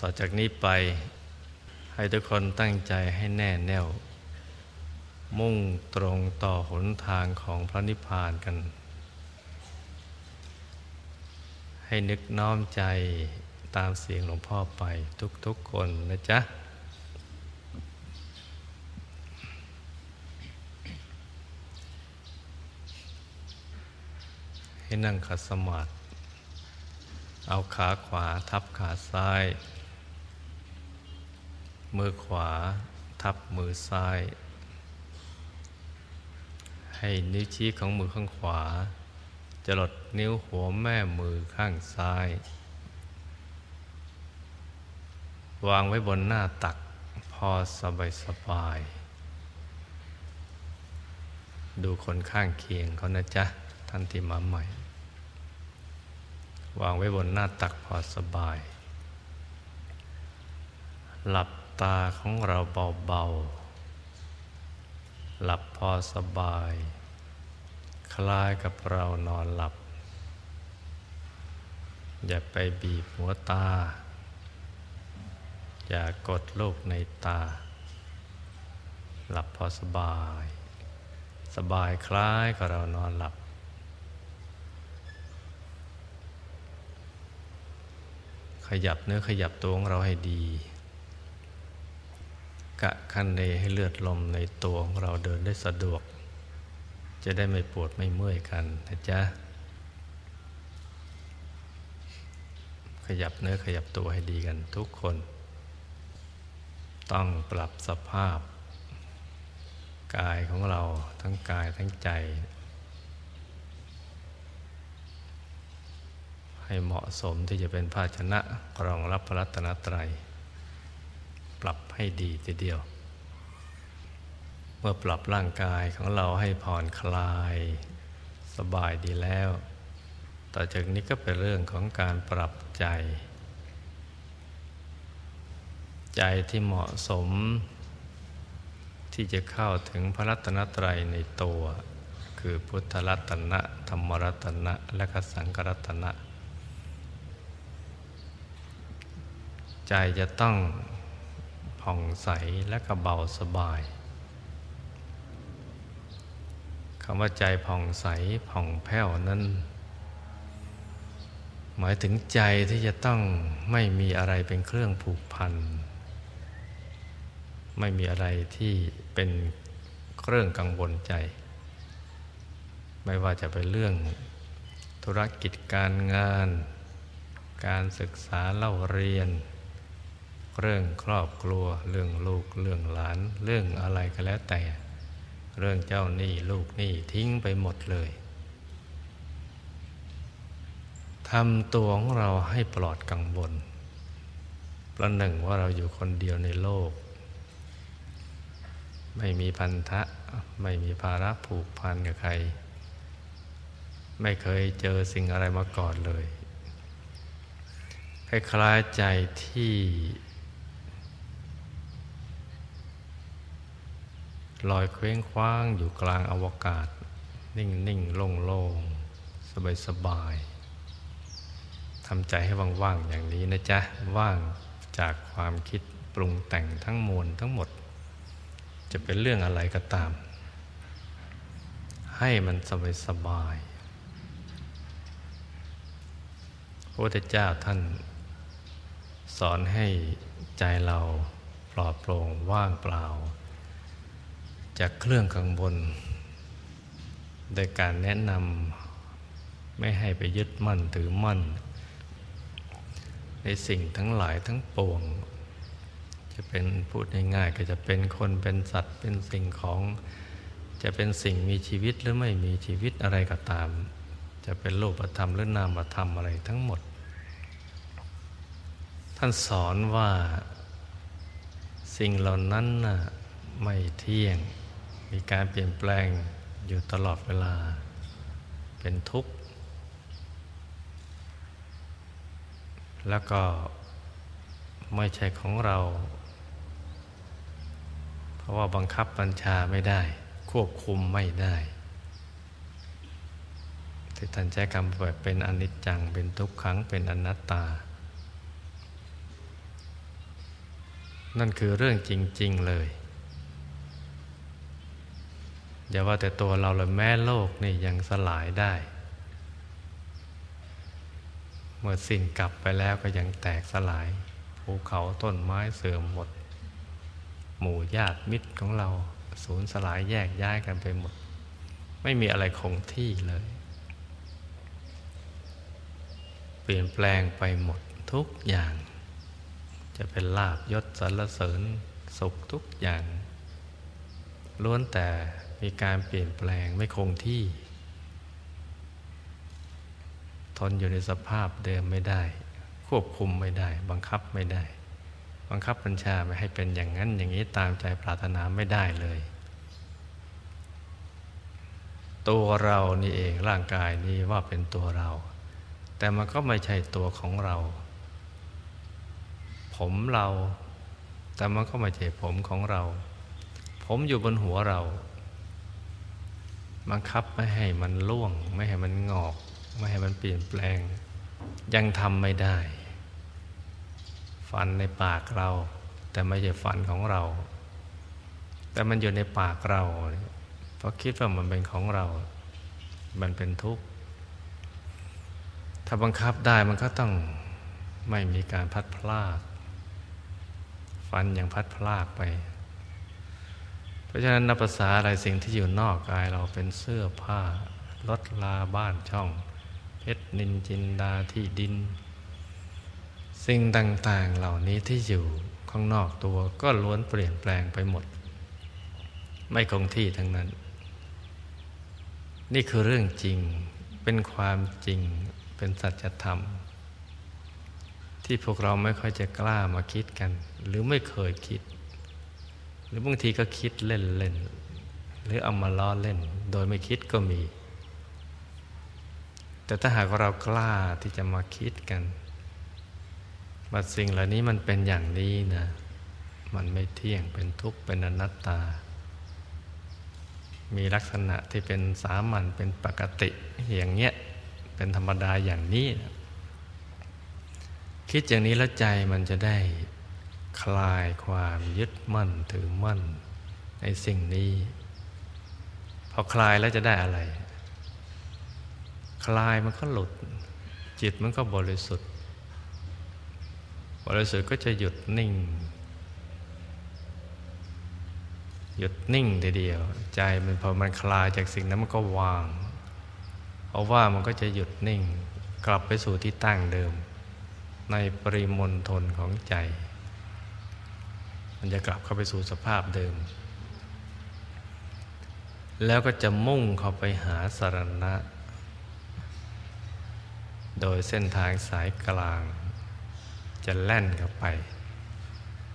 ต่อจากนี้ไปให้ทุกคนตั้งใจให้แน่แน่ว มุ่งตรงต่อหนทางของพระนิพพานกัน ให้นึกน้อมใจตามเสียงหลวงพ่อไปทุกๆคนนะจ๊ะให้นั่งขัดสมาธิเอาขาขวาทับขาซ้าย มือขวาทับมือซ้าย ให้นิ้วชี้ของมือข้างขวาจะหลดนิ้วหัวแม่มือข้างซ้าย วางไว้บนหน้าตักพอสบายสบาย ดูคนข้างเคียงเขานะจ๊ะ ท่านที่มาใหม่ วางไว้บนหน้าตักพอสบาย หลับ ตาของเราเบาๆ หลับพอสบาย คล้ายกับเรานอนหลับ อย่าไปบีบหัวตา อย่ากดลูกในตา หลับพอสบาย สบายคล้ายกับเรานอนหลับขยับเนื้อขยับตัวของเราให้ดี กะคันเนให้เลือดลมในตัวของเราเดินได้สะดวก จะได้ไม่ปวดไม่เมื่อยกันนะจ๊ะ ขยับเนื้อขยับตัวให้ดีกันทุกคน ต้องปรับสภาพ กายของเราทั้งกายทั้งใจ ให้เหมาะสมที่จะเป็นภาชนะรองรับพระรัตนตรัย ปรับให้ดีทีเดียว เมื่อปรับร่างกายของเราให้ผ่อนคลาย สบายดีแล้ว ต่อจากนี้ก็เป็นเรื่องของการปรับใจ ใจที่เหมาะสม ที่จะเข้าถึงพระรัตนตรัยในตัวคือพุทธรัตนะ ธรรมรัตนะ และกสังฆรัตนะ ใจจะต้อง ผ่องใสและก็เบาสบายคำว่าใจผ่องใสผ่องแผ้วนั้น หมายถึงใจที่จะต้องไม่มีอะไรเป็นเครื่องผูกพัน ไม่มีอะไรที่เป็นเครื่องกังวลใจ ไม่ว่าจะเป็นเรื่องธุรกิจการงาน การศึกษาเล่าเรียน เรื่องครอบครัว เรื่องลูกเรื่องหลาน เรื่องอะไรก็แล้วแต่ เรื่องเจ้าหนี้ลูกหนี้ทิ้งไปหมดเลยทำตัวของเราให้ปลอดกังวลประหนึ่งว่าเราอยู่คนเดียวในโลก ไม่มีพันธะ ไม่มีภาระผูกพันกับใคร ไม่เคยเจอสิ่งอะไรมาก่อนเลยคล้ายๆใจที่ ลอยเคว้งคว้างอยู่กลางอวกาศ นิ่งๆโล่งๆสบายๆทำใจให้ว่างๆอย่างนี้นะจ๊ะ ว่างจากความคิดปรุงแต่งทั้งมวลทั้งหมด จะเป็นเรื่องอะไรก็ตาม ให้มันสบายๆพระพุทธเจ้าท่าน สอนให้ใจเราปลอดโปร่งว่างเปล่า จากเครื่องกังวลโดยการแนะนำไม่ให้ไปยึดมั่นถือมั่น ในสิ่งทั้งหลายทั้งปวง จะเป็นพูดง่ายๆก็จะเป็นคนเป็นสัตว์เป็นสิ่งของ จะเป็นสิ่งมีชีวิตหรือไม่มีชีวิตอะไรก็ตาม จะเป็นรูปธรรมหรือนามธรรมอะไรทั้งหมด ท่านสอนว่าสิ่งเหล่านั้นน่ะไม่เที่ยง มีการเปลี่ยนแปลงอยู่ตลอดเวลา เป็นทุกข์ แล้วก็ไม่ใช่ของเรา เพราะว่าบังคับบัญชาไม่ได้ ควบคุมไม่ได้ที่ท่านใช้คำแบบเป็นอนิจจัง เป็นทุกขัง เป็นอนัตตา นั่นคือเรื่องจริง ๆ เลย อย่าว่าแต่ตัวเราเลยแม้โลกนี่ยังสลายได้ เมื่อสิ้นกลับไปแล้วก็ยังแตกสลายภูเขาต้นไม้เสื่อมหมด หมู่ญาติมิตรของเราสูญสลายแยกย้ายกันไปหมด ไม่มีอะไรคงที่เลย เปลี่ยนแปลงไปหมดทุกอย่าง จะเป็นลาบยศสรรเสริญสุขทุกอย่าง ล้วนแต่ มีการเปลี่ยนแปลงไม่คงที่ ทนอยู่ในสภาพเดิมไม่ได้ ควบคุมไม่ได้ บังคับไม่ได้ บังคับบัญชาไม่ให้เป็นอย่างนั้นอย่างนี้ตามใจปรารถนาไม่ได้เลย ตัวเรานี่เองร่างกายนี้ว่าเป็นตัวเรา แต่มันก็ไม่ใช่ตัวของเรา ผมเรา แต่มันก็ไม่ใช่ผมของเรา ผมอยู่บนหัวเรา บังคับไม่ให้มันล่วง ไม่ให้มันงอก ไม่ให้มันเปลี่ยนแปลง ยังทำไม่ได้ ฟันในปากเรา แต่ไม่ใช่ฟันของเรา แต่มันอยู่ในปากเรา เพราะคิดว่ามันเป็นของเรา มันเป็นทุกข์ ถ้าบังคับได้มันก็ต้องไม่มีการพัดพลาก ฟันยังพัดพลากไป ราะฉะนั้นนับภาษาอะไรสิ่งที่อยู่นอกกายเราเป็นเสื้อผ้า รถลาบ้านช่อง เพชรนินจินดาที่ดิน สิ่งต่างๆเหล่านี้ที่อยู่ข้างนอกตัวก็ล้วนเปลี่ยนแปลงไปหมด ไม่คงที่ทั้งนั้น นี่คือเรื่องจริงเป็นความจริงเป็นสัจธรรม ที่พวกเราไม่ค่อยจะกล้ามาคิดกัน หรือไม่เคยคิด รือบางทีก็คิดเล่นเล่นหรือเอามาล้อเล่น โดยไม่คิดก็มี แต่ถ้าหากเรากล้าที่จะมาคิดกันว่าสิ่งเหล่านี้มันเป็นอย่างนี้นะมันไม่เที่ยงเป็นทุกข์เป็นอนัตตา มีลักษณะที่เป็นสามัญเป็นปกติอย่างเงี้ยเป็นธรรมดาอย่างนี้ คิดอย่างนี้แล้วใจมันจะได้ คลายความยึดมั่นถือมั่น ในสิ่งนี้ พอคลายแล้วจะได้อะไร คลายมันก็หลุด จิตมันก็บริสุทธิ์ บริสุทธิ์ก็จะหยุดนิ่ง หยุดนิ่งทีเดียว ใจมันพอมันคลายจากสิ่งนั้นมันก็วางเพราะว่ามันก็จะหยุดนิ่ง กลับไปสู่ที่ตั้งเดิม ในปริมณฑลของใจ มันจะกลับเข้าไปสู่สภาพเดิม แล้วก็จะมุ่งเข้าไปหาสารณะ โดยเส้นทางสายกลาง จะแล่นเข้าไป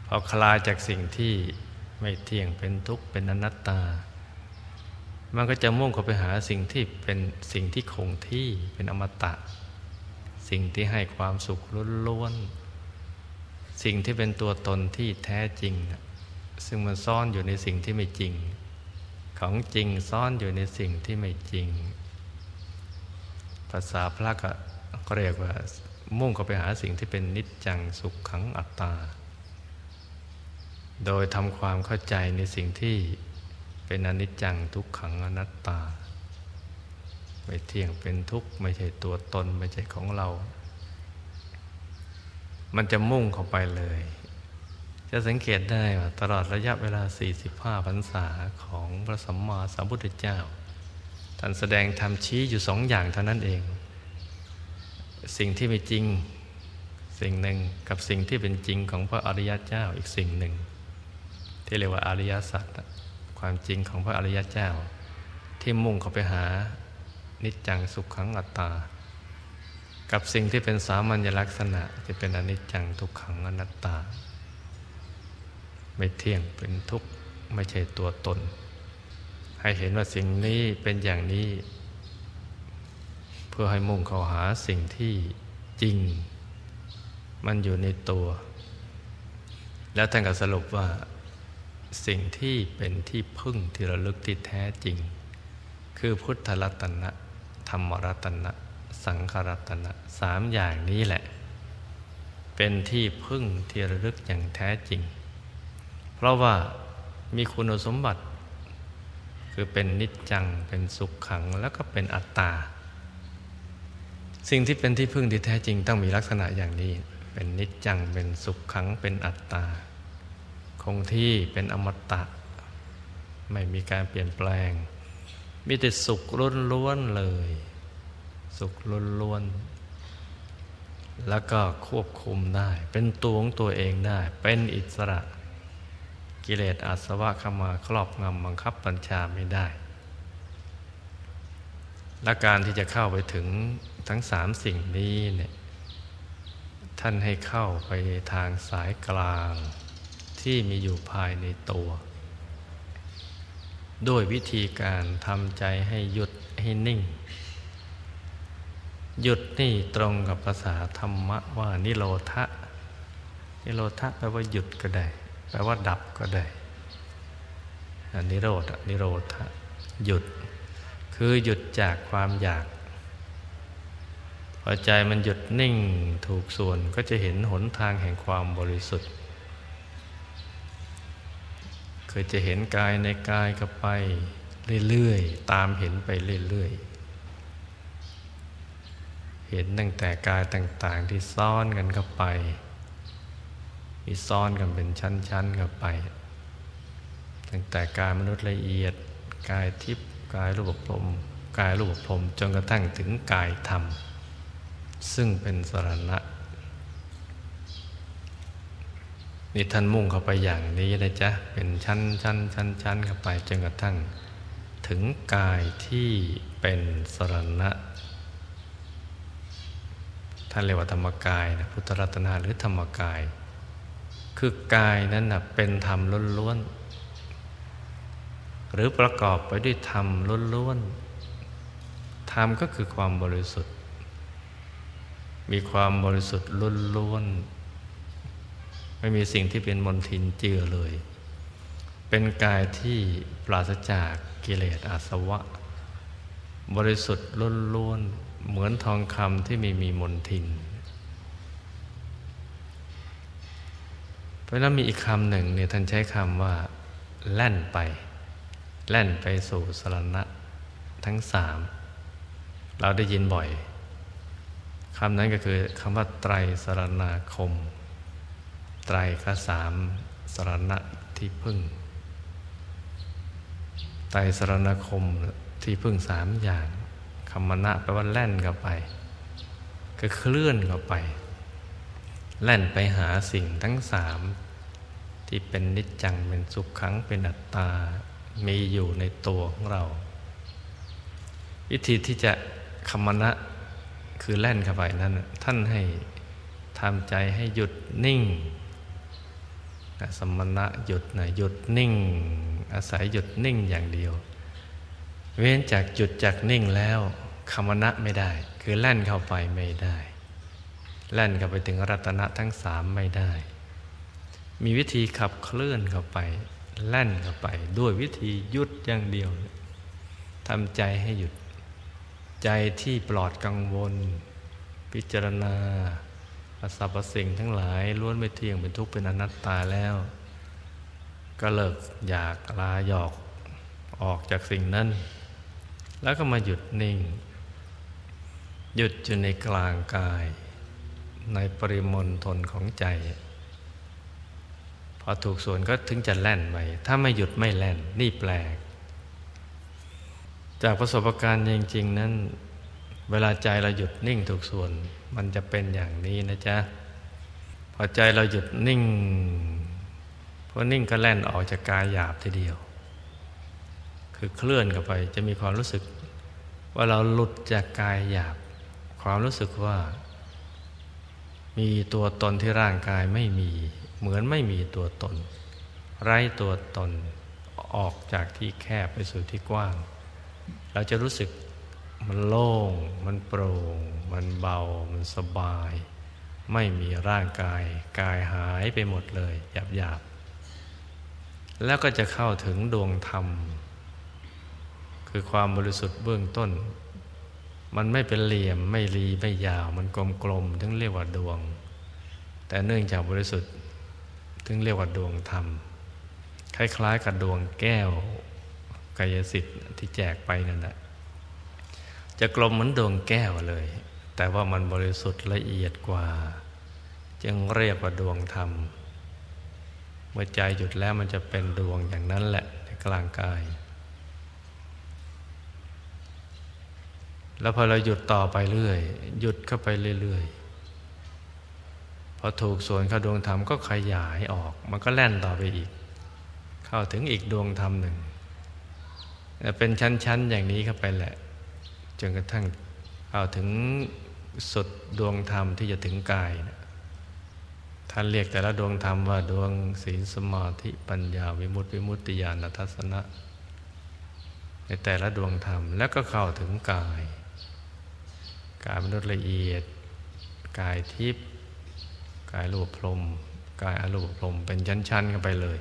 พอคลายจากสิ่งที่ไม่เที่ยงเป็นทุกข์เป็นอนัตตา มันก็จะมุ่งเข้าไปหาสิ่งที่เป็นสิ่งที่คงที่เป็นอมตะ สิ่งที่ให้ความสุขล้วนๆ สิ่งที่เป็นตัวตนที่แท้จริง ซึ่งมันซ่อนอยู่ในสิ่งที่ไม่จริง ของจริงซ่อนอยู่ในสิ่งที่ไม่จริง ภาษาพระก็เรียกว่า มุ่งเข้าไปหาสิ่งที่เป็นนิจจังสุขขังอัตตา โดยทำความเข้าใจในสิ่งที่เป็นอนิจจังทุกขังอนัตตา ไม่เที่ยงเป็นทุกข์ไม่ใช่ตัวตนไม่ใช่ของเรา มันจะมุ่งเข้าไปเลย จะสังเกตได้ว่าตลอดระยะเวลา 45พรรษาของพระสัมมาสัมพุทธเจ้า ท่านแสดงธรรมชี้อยู่สองอย่างเท่านั้นเอง สิ่งที่ไม่จริงสิ่งหนึ่งกับสิ่งที่เป็นจริงของพระอริยเจ้าอีกสิ่งหนึ่ง ที่เรียกว่าอริยสัจความจริงของพระอริยเจ้า ที่มุ่งเข้าไปหานิจจังสุขขังอัตตา กับสิ่งที่เป็นสามัญลักษณะจะเป็นอนิจจังทุกขังอนัตตา ไม่เที่ยงเป็นทุกข์ไม่ใช่ตัวตน ให้เห็นว่าสิ่งนี้เป็นอย่างนี้ เพื่อให้มุ่งเข้าหาสิ่งที่จริง มันอยู่ในตัว แล้วท่านก็สรุปว่า สิ่งที่เป็นที่พึ่งที่ระลึกที่แท้จริง คือพุทธรัตนะ ธรรมรัตนะ สังขรัตนะสามอย่างนี้แหละ เป็นที่พึ่งที่ระลึกอย่างแท้จริง เพราะว่ามีคุณสมบัติ คือเป็นนิจจังเป็นสุขขังแล้วก็เป็นอัตตา สิ่งที่เป็นที่พึ่งที่แท้จริงต้องมีลักษณะอย่างนี้ เป็นนิจจังเป็นสุขขังเป็นอัตตา คงที่เป็นอมตะ ไม่มีการเปลี่ยนแปลง มีแต่สุขล้วนๆเลย สุขล้วนๆ แล้วก็ควบคุมได้ เป็นตัวของตัวเองได้ เป็นอิสระ กิเลสอาสวะเข้ามาครอบงำบังคับบัญชาไม่ได้ และการที่จะเข้าไปถึงทั้งสามสิ่งนี้เนี่ยท่านให้เข้าไปทางสายกลางที่มีอยู่ภายในตัว ด้วยวิธีการทำใจให้หยุดให้นิ่ง หยุดนี่ตรงกับภาษาธรรมะว่านิโรธะนิโรธะแปลว่าหยุดก็ได้ แปลว่าดับก็ได้นนิโรธนิโรธะหยุด คือหยุดจากความอยาก พอใจมันหยุดนิ่งถูกส่วนก็จะเห็นหนทางแห่งความบริสุทธิ์คือจะเห็นกายในกายก็ไปเรื่อยๆ ตามเห็นไปเรื่อยๆ เห็นตั้งแต่กายต่างๆที่ซ่อนกันเข้าไปมีซ่อนกันเป็นชั้นๆกันไป ตั้งแต่กายมนุษย์ละเอียด กายทิพย์กายรูปภพกายรูปภพจนกระทั่งถึงกายธรรม ซึ่งเป็นสรณะนี่ท่านมุ่งเข้าไปอย่างนี้นะจ๊ะ เป็นชั้นชั้นชั้นชั้นเข้าไปจนกระทั่ง ถึงกายที่เป็นสรณะ ท่านเรียกว่าธรรมกายนะพุทธรัตนาหรือธรรมกาย คือกายนั้นนะเป็นธรรมล้วนๆหรือประกอบไปด้วยธรรมล้วนๆธรรมก็คือความบริสุทธิ์ มีความบริสุทธิ์ล้วนๆไม่มีสิ่งที่เป็นมลทินเจือเลย เป็นกายที่ปราศจากกิเลสอาสวะ บริสุทธิ์ล้วนๆ เหมือนทองคำที่ไม่มีมลทิน เพราะนั้นมีอีกคำหนึ่งเนี่ยท่านใช้คำว่า แล่นไป แล่นไปสู่สรณะทั้งสาม เราได้ยินบ่อยคำนั้นก็คือคำว่าไตรสรณาคม ไตรก็สามสรณะที่พึ่ง ไตรสรณคมที่พึ่งสามอย่าง คำมณะแปลว่าแล่นเข้าไป ก็เคลื่อนเข้าไป แล่นไปหาสิ่งทั้งสามที่เป็นนิจจังเป็นสุขขังเป็นอัตตา มีอยู่ในตัวของเรา วิธีที่จะคมณะคือแล่นเข้าไปนั้น ท่านให้ทำใจให้หยุดนิ่งสมณะหยุดนะหยุดนิ่ง อาศัยหยุดนิ่งอย่างเดียว เว้นจากจุดจากนิ่งแล้วคมณะไม่ได้ คือแล่นเข้าไปไม่ได้ แล่นเข้าไปถึงรัตนะทั้งสามไม่ได้ มีวิธีขับเคลื่อนเข้าไป แล่นเข้าไป ด้วยวิธีหยุดอย่างเดียวทำใจให้หยุด ใจที่ปลอดกังวล พิจารณาสรรพสิ่งทั้งหลายล้วนไม่เที่ยงเป็นทุกข์เป็นอนัตตาแล้ว ก็เลิกอยากลาหยอกออกจากสิ่งนั้น แล้วก็มาหยุดนิ่ง หยุดอยู่ในกลางกาย ในปริมณฑลของใจ พอถูกส่วนก็ถึงจะแล่นไป ถ้าไม่หยุดไม่แล่น นี่แปลก จากประสบการณ์จริง ๆ นั้น เวลาใจเราหยุดนิ่งถูกส่วน มันจะเป็นอย่างนี้นะจ๊ะ พอใจเราหยุดนิ่งพอนิ่งก็แล่นออกจากกายหยาบทีเดียว คือเคลื่อนเข้าไปจะมีความรู้สึก ว่าเราหลุดจากกายหยาบ ความรู้สึกว่า มีตัวตนที่ร่างกายไม่มี เหมือนไม่มีตัวตน ไร้ตัวตนออกจากที่แคบไปสู่ที่กว้าง เราจะรู้สึกมันโล่ง มันโปร่ง มันเบา มันสบาย ไม่มีร่างกาย กายหายไปหมดเลยหยาบหยาบแล้วก็จะเข้าถึงดวงธรรม คือความบริสุทธิ์เบื้องต้น มันไม่เป็นเหลี่ยมไม่รีไม่ยาว มันกลมๆถึงเรียกว่าดวง แต่เนื่องจากบริสุทธิ์ถึงเรียกว่าดวงธรรม คล้ายๆกับดวงแก้วกายสิทธิ์ที่แจกไปนั่นแหละจะกลมเหมือนดวงแก้วเลย แต่ว่ามันบริสุทธิ์ละเอียดกว่า จึงเรียกว่าดวงธรรม เมื่อใจหยุดแล้วมันจะเป็นดวงอย่างนั้นแหละในกลางกาย แล้วพอเราหยุดต่อไปเรื่อย หยุดเข้าไปเรื่อยๆพอถูกส่วนเข้าดวงธรรมก็ขยายออก มันก็แล่นต่อไปอีก เข้าถึงอีกดวงธรรมหนึ่งเป็นชั้นๆอย่างนี้เข้าไปแหละจนกระทั่งเอาถึงสุดดวงธรรมที่จะถึงกายนะท่านเรียกแต่ละดวงธรรมว่าดวงศีลสมาธิปัญญาวิมุตติวิมุตติญาณทัศนะ ในแต่ละดวงธรรมแล้วก็เข้าถึงกาย กายมนุษย์ละเอียด กายทิพย์กายรูปพรมกายอรูปพรมเป็นชั้นๆกันไปเลย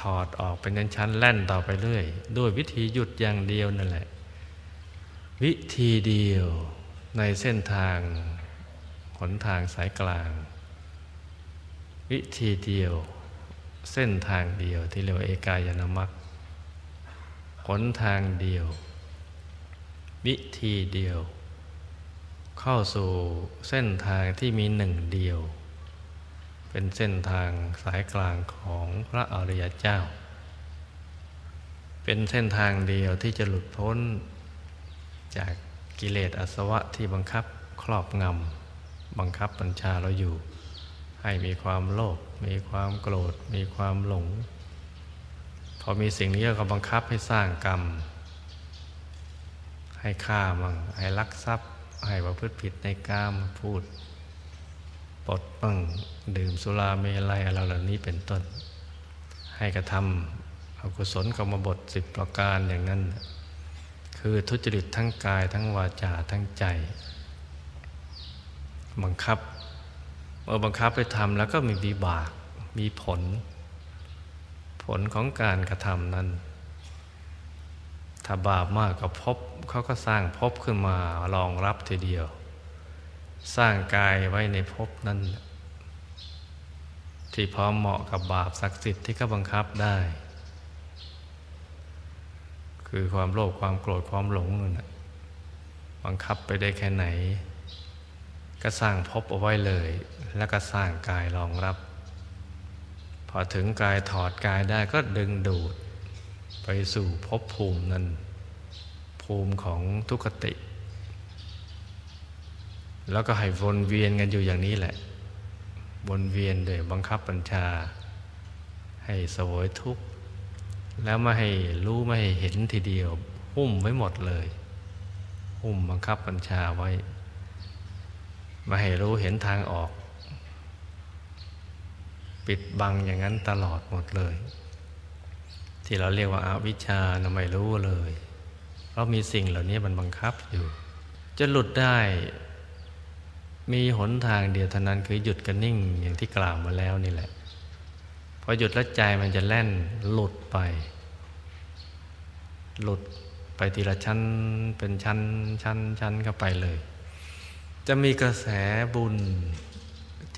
ถอดออกเป็นชั้นๆแล่นต่อไปเรื่อยด้วยวิธีหยุดอย่างเดียวนั่นแหละ วิธีเดียวในเส้นทางหนทางสายกลาง วิธีเดียวเส้นทางเดียวที่เรียกว่าเอกายนามัคหนทางเดียว วิธีเดียว เข้าสู่เส้นทางที่มีหนึ่งเดียว เป็นเส้นทางสายกลางของพระอริยเจ้า เป็นเส้นทางเดียวที่จะหลุดพ้นจากกิเลสอสวะที่บังคับครอบงำบังคับบัญชาเราอยู่ ให้มีความโลภมีความโกรธ มีความหลง พอมีสิ่งนี้ก็บังคับให้สร้างกรรม ให้ฆ่ามั่งให้ลักทรัพย์ ให้ประพฤติผิดในกามพูด ปดมั่งดื่มสุราเมลัยอะไรเหล่านี้เป็นต้น ให้กระทำอกุศลกรรมบทสิบประการอย่างนั้น คือทุจริตทั้งกายทั้งวาจาทั้งใจ บังคับเมื่อบังคับไปทำแล้วก็มีวิบากมีผล ผลของการกระทำนั้น ถ้าบาปมากก็พบเขาก็สร้างพบขึ้นมารองรับทีเดียว สร้างกายไว้ในภพนั้นที่พร้อมเหมาะกับบาปศักดิ์สิทธิ์ที่เขาบังคับได้ คือความโลภความโกรธความหลงนั่นบังคับไปได้แค่ไหน ก็สร้างพบเอาไว้เลย แล้วก็สร้างกายรองรับ พอถึงกายถอดกายได้ก็ดึงดูด สู่ภพภูมินั้น ภูมิของทุกขติ แล้วก็ให้วนเวียนกันอยู่อย่างนี้แหละ วนเวียนโดยบังคับบัญชา ให้สวยทุกข์ แล้วไม่ให้รู้ไม่ให้เห็นทีเดียว หุ้มไว้หมดเลย หุ้มบังคับบัญชาไว้ ไม่ให้รู้เห็นทางออก ปิดบังอย่างนั้นตลอดหมดเลย ที่เราเรียกว่าอาวิชชาเราไม่รู้เลย เพราะมีสิ่งเหล่านี้มันบังคับอยู่ จะหลุดได้มีหนทางเดียวเท่านั้นคือหยุดกันนิ่งอย่างที่กล่าวมาแล้วนี่แหละ พอหยุดแล้วใจมันจะแล่นหลุดไป หลุดไปทีละชั้นเป็นชั้นชั้นชั้นเข้าไปเลย จะมีกระแสบุญ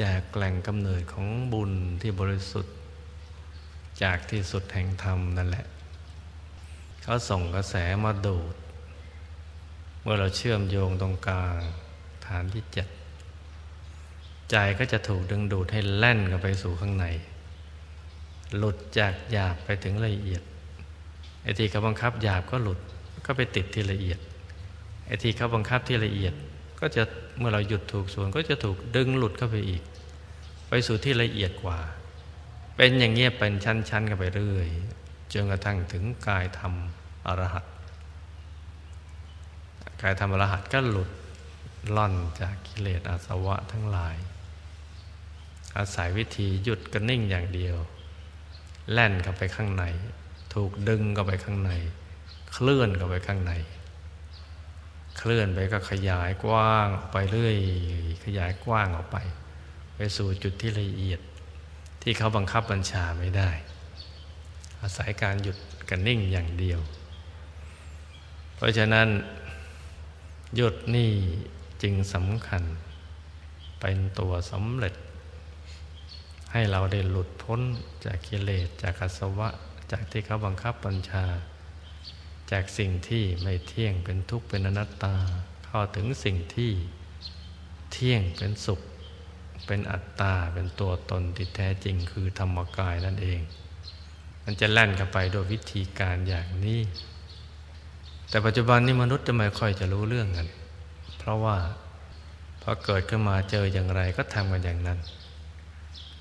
จากแหล่งกำเนิดของบุญที่บริสุทธิ์ จากที่สุดแห่งธรรมนั่นแหละ เขาส่งกระแสมาดูด เมื่อเราเชื่อมโยงตรงกลางฐานที่เจ็ดใจก็จะถูกดึงดูดให้แล่นกันไปสู่ข้างใน หลุดจากหยาบไปถึงละเอียดไอ้ที่เขาบังคับหยาบก็หลุดก็ไปติดที่ละเอียดไอ้ที่เขาบังคับที่ละเอียด ก็จะเมื่อเราหยุดถูกส่วนก็จะถูกดึงหลุดเข้าไปอีก ไปสู่ที่ละเอียดกว่า เป็นอย่างเงี้ยเป็นชั้นๆกันไปเรื่อยจนกระทั่งถึงกายธรรมอรหัตกายธรรมอรหัตก็หลุดล่อนจากกิเลสอาสวะทั้งหลาย อาศัยวิธีหยุดกันนิ่งอย่างเดียว แล่นเข้าไปข้างใน ถูกดึงเข้าไปข้างใน เคลื่อนเข้าไปข้างใน เคลื่อนไปก็ขยายกว้างออกไปเรื่อยขยายกว้างออกไป ไปสู่จุดที่ละเอียด ที่เขาบังคับบัญชาไม่ได้ อาศัยการหยุดกันนิ่งอย่างเดียว เพราะฉะนั้น หยุดนี่จึงสำคัญ เป็นตัวสำเร็จ ให้เราได้หลุดพ้นจากกิเลสจากอสวะ จากที่เขาบังคับบัญชา จากสิ่งที่ไม่เที่ยงเป็นทุกข์เป็นอนัตตา เข้าถึงสิ่งที่เที่ยงเป็นสุข เป็นอัตตาเป็นตัวตนที่แท้จริงคือธรรมกายนั่นเอง มันจะแล่นกันไปโดยวิธีการอย่างนี้ แต่ปัจจุบันนี้มนุษย์จะไม่ค่อยจะรู้เรื่องกัน เพราะว่าพอเกิดขึ้นมาเจออย่างไรก็ทำกันอย่างนั้น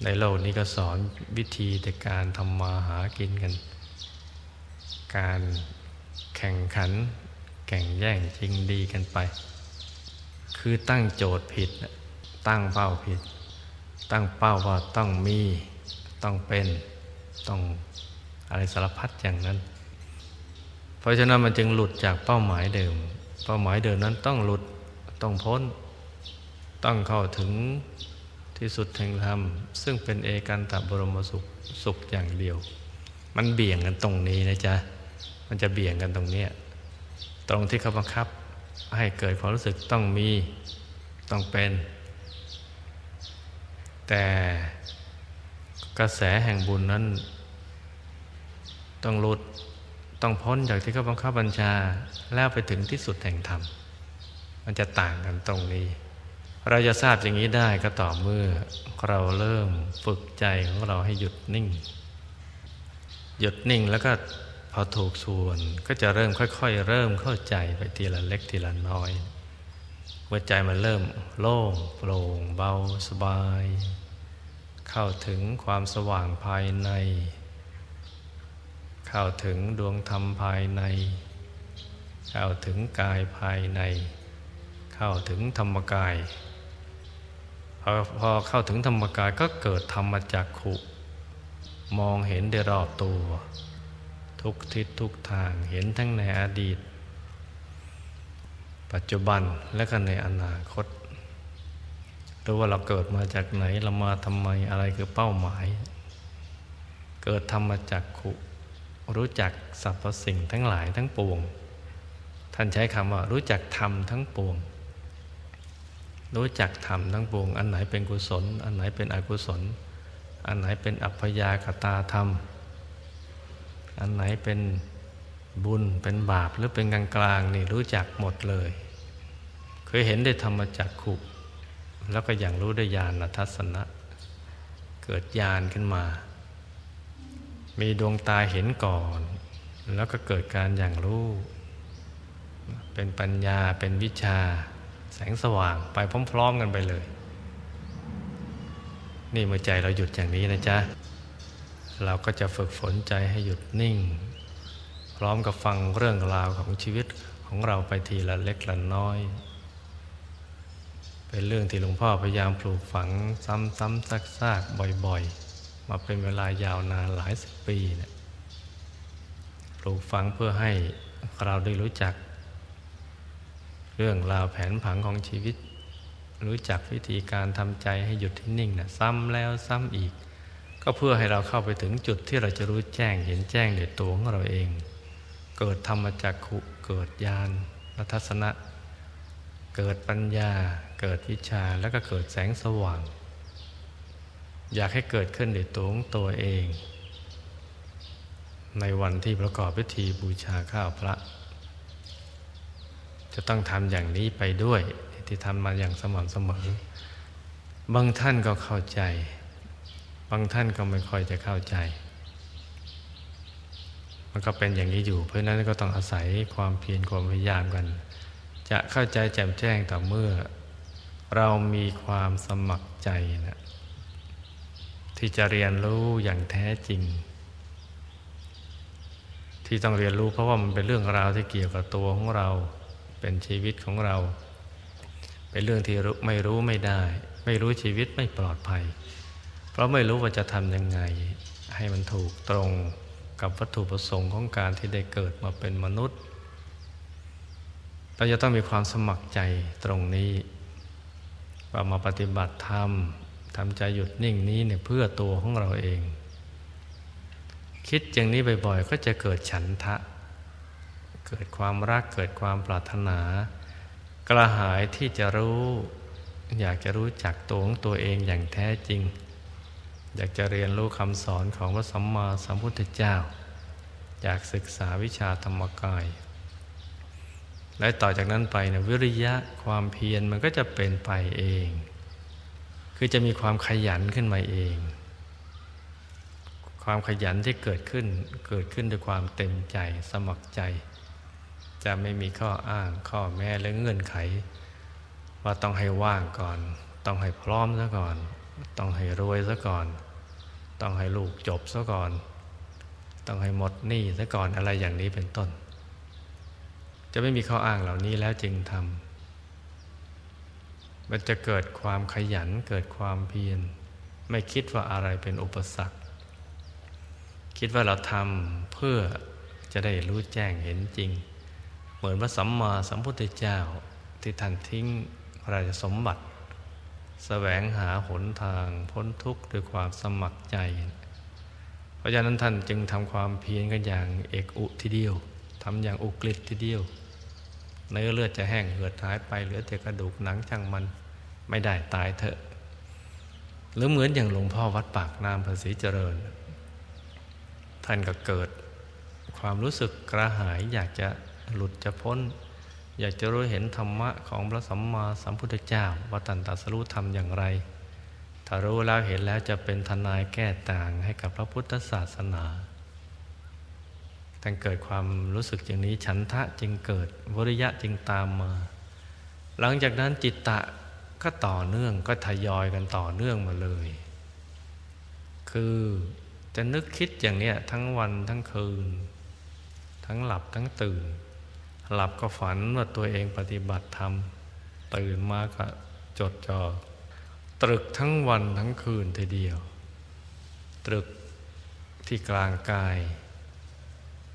ในโลกนี้ก็สอนวิธีแต่การทำมาหากินกัน การแข่งขันแข่งแย่งจริงดีกันไป คือตั้งโจทย์ผิด ตั้งเป้าผิด ตั้งเป้าว่าต้องมี ต้องเป็น ต้องอะไรสารพัดอย่างนั้น เพราะฉะนั้นมันจึงหลุดจากเป้าหมายเดิม เป้าหมายเดิมนั้นต้องหลุด ต้องพ้น ต้องเข้าถึงที่สุดแห่งธรรม ซึ่งเป็นเอกันตบรมสุขสุขอย่างเดียว มันเบี่ยงกันตรงนี้นะจ๊ะ มันจะเบี่ยงกันตรงนี้ตรงที่เขาบังคับให้เกิดความรู้สึกต้องมี ต้องเป็น แต่กระแสแห่งบุญนั้น ต้องหลุดต้องพ้นจากที่เขาบังคับบัญชาแล้วไปถึงที่สุดแห่งธรรม มันจะต่างกันตรงนี้ เราจะทราบอย่างนี้ได้ก็ต่อเมื่อเราเริ่มฝึกใจของเราให้หยุดนิ่ง หยุดนิ่งแล้วก็พอถูกส่วนก็จะเริ่มค่อยๆ เริ่มเข้าใจไปทีละเล็กทีละน้อยเมื่อใจมันเริ่มโล่งโปร่งเบาสบาย เข้าถึงความสว่างภายใน เข้าถึงดวงธรรมภายใน เข้าถึงกายภายใน เข้าถึงธรรมกาย พอพอเข้าถึงธรรมกายก็เกิดธรรมจักขุมองเห็นได้รอบตัว ทุกทิศทุกทางเห็นทั้งในอดีต ปัจจุบันและก็ในอนาคต รู้ว่าเราเกิดมาจากไหนเรามาทำไมอะไรคือเป้าหมาย เกิดธรรมจักขุรู้จักสรรพสิ่งทั้งหลายทั้งปวง ท่านใช้คำว่ารู้จักธรรมทั้งปวง รู้จักธรรมทั้งปวง อันไหนเป็นกุศล อันไหนเป็นอกุศล อันไหนเป็นอัพยากตาธรรม อันไหนเป็นบุญเป็นบาปหรือเป็นกลางกลางนี่รู้จักหมดเลย เคยเห็นได้ธรรมจักขุ แล้วก็อย่างรู้ได้ญาณทัศนะ เกิดญาณขึ้นมา มีดวงตาเห็นก่อน แล้วก็เกิดการอย่างรู้ เป็นปัญญาเป็นวิชา แสงสว่างไปพร้อม ๆ กันไปเลย นี่เมื่อใจเราหยุดอย่างนี้นะจ๊ะ เราก็จะฝึกฝนใจให้หยุดนิ่ง พร้อมกับฟังเรื่องราวของชีวิตของเราไปทีละเล็กละน้อย เป็นเรื่องที่หลวงพ่อพยายามปลูกฝังซ้ำๆซากๆบ่อยๆ มาเป็นเวลายาวนานหลายสิบปีเนะปลูกฝังเพื่อให้เราได้รู้จัก เรื่องราวแผนผังของชีวิต รู้จักวิธีการทำใจให้หยุดที่นิ่งนะซ้ำแล้วซ้ำอีก ก็เพื่อให้เราเข้าไปถึงจุดที่เราจะรู้แจ้งเห็นแจ้งในตัวของเราเอง เกิดธรรมจักขุเกิดญาณทัศนะ เกิดปัญญา เกิดวิชาแล้วก็เกิดแสงสว่าง อยากให้เกิดขึ้นในตัวของตัวเอง ในวันที่ประกอบพิธีบูชาข้าวพระ จะต้องทำอย่างนี้ไปด้วย ที่ทำมาอย่างสม่ำเสมอ บางท่านก็เข้าใจ บางท่านก็ไม่ค่อยจะเข้าใจมันก็เป็นอย่างนี้อยู่ เพราะนั้นก็ต้องอาศัยความเพียรความพยายามกัน จะเข้าใจแจ่มแจ้งต่อเมื่อ เรามีความสมัครใจนะที่จะเรียนรู้อย่างแท้จริง ที่ต้องเรียนรู้เพราะว่ามันเป็นเรื่องราวที่เกี่ยวกับตัวของเรา เป็นชีวิตของเรา เป็นเรื่องที่ไม่รู้ไม่ได้ ไม่รู้ชีวิตไม่ปลอดภัย เพราะไม่รู้ว่าจะทำยังไง ให้มันถูกตรงกับวัตถุประสงค์ของการที่ได้เกิดมาเป็นมนุษย์เราจะต้องมีความสมัครใจตรงนี้ ว่ามาปฏิบัติธรรมทำใจหยุดนิ่งนี้เนี่ยเพื่อตัวของเราเอง คิดอย่างนี้บ่อยๆ ก็จะเกิดฉันทะ เกิดความรักเกิดความปรารถนา กระหายที่จะรู้ อยากจะรู้จักตัวของตัวเองอย่างแท้จริง อยากจะเรียนรู้คำสอนของพระสัมมาสัมพุทธเจ้า อยากศึกษาวิชาธรรมกาย และต่อจากนั้นไปเนะวิริยะความเพียรมันก็จะเป็นไปเอง คือจะมีความขยันขึ้นมาเอง ความขยันที่เกิดขึ้นเกิดขึ้นด้วยความเต็มใจสมัครใจ จะไม่มีข้ออ้างข้อแม้และเงื่อนไข ว่าต้องให้ว่างก่อน ต้องให้พร้อมซะก่อน ต้องให้รวยซะก่อน ต้องให้ลูกจบซะก่อน ต้องให้หมดหนี้ซะก่อนอะไรอย่างนี้เป็นต้น จะไม่มีข้ออ้างเหล่านี้แล้วจึงทำมันจะเกิดความขยันเกิดความเพียรไม่คิดว่าอะไรเป็นอุปสรรค คิดว่าเราทำเพื่อจะได้รู้แจ้งเห็นจริง เหมือนพระสัมมาสัมพุทธเจ้าที่ท่านทิ้งราชสมบัติแสวงหาหนทางพ้นทุกข์ด้วยความสมัครใจ เพราะฉะนั้นท่านจึงทำความเพียรกันอย่างเอกอุทีเดียวทำอย่างอุกฤษทีเดียว เนื้อเลือดจะแห้งเหือดหายไปเหลือแต่กระดูกหนังช่างมันไม่ได้ตายเถอะ หรือเหมือนอย่างหลวงพ่อวัดปากน้ำภาษีเจริญ ท่านก็เกิด ความรู้สึกกระหายอยากจะหลุดจะพ้น อยากจะรู้เห็นธรรมะของพระสัมมาสัมพุทธเจ้าว่าตันตัสรู้ธรรมอย่างไรถ้ารู้แล้วเห็นแล้วจะเป็นทนายแก้ต่างให้กับพระพุทธศาสนา ตั้งเกิดความรู้สึกอย่างนี้ ฉันทะจึงเกิดวริยะจึงตามมา หลังจากนั้นจิตตะก็ต่อเนื่องก็ทยอยกันต่อเนื่องมาเลย คือจะนึกคิดอย่างเนี้ยทั้งวันทั้งคืน ทั้งหลับทั้งตื่น หลับก็ฝันว่าตัวเองปฏิบัติธรรม ตื่นมาก็จดจ่อตรึกทั้งวันทั้งคืนทีเดียว ตรึกที่กลางกาย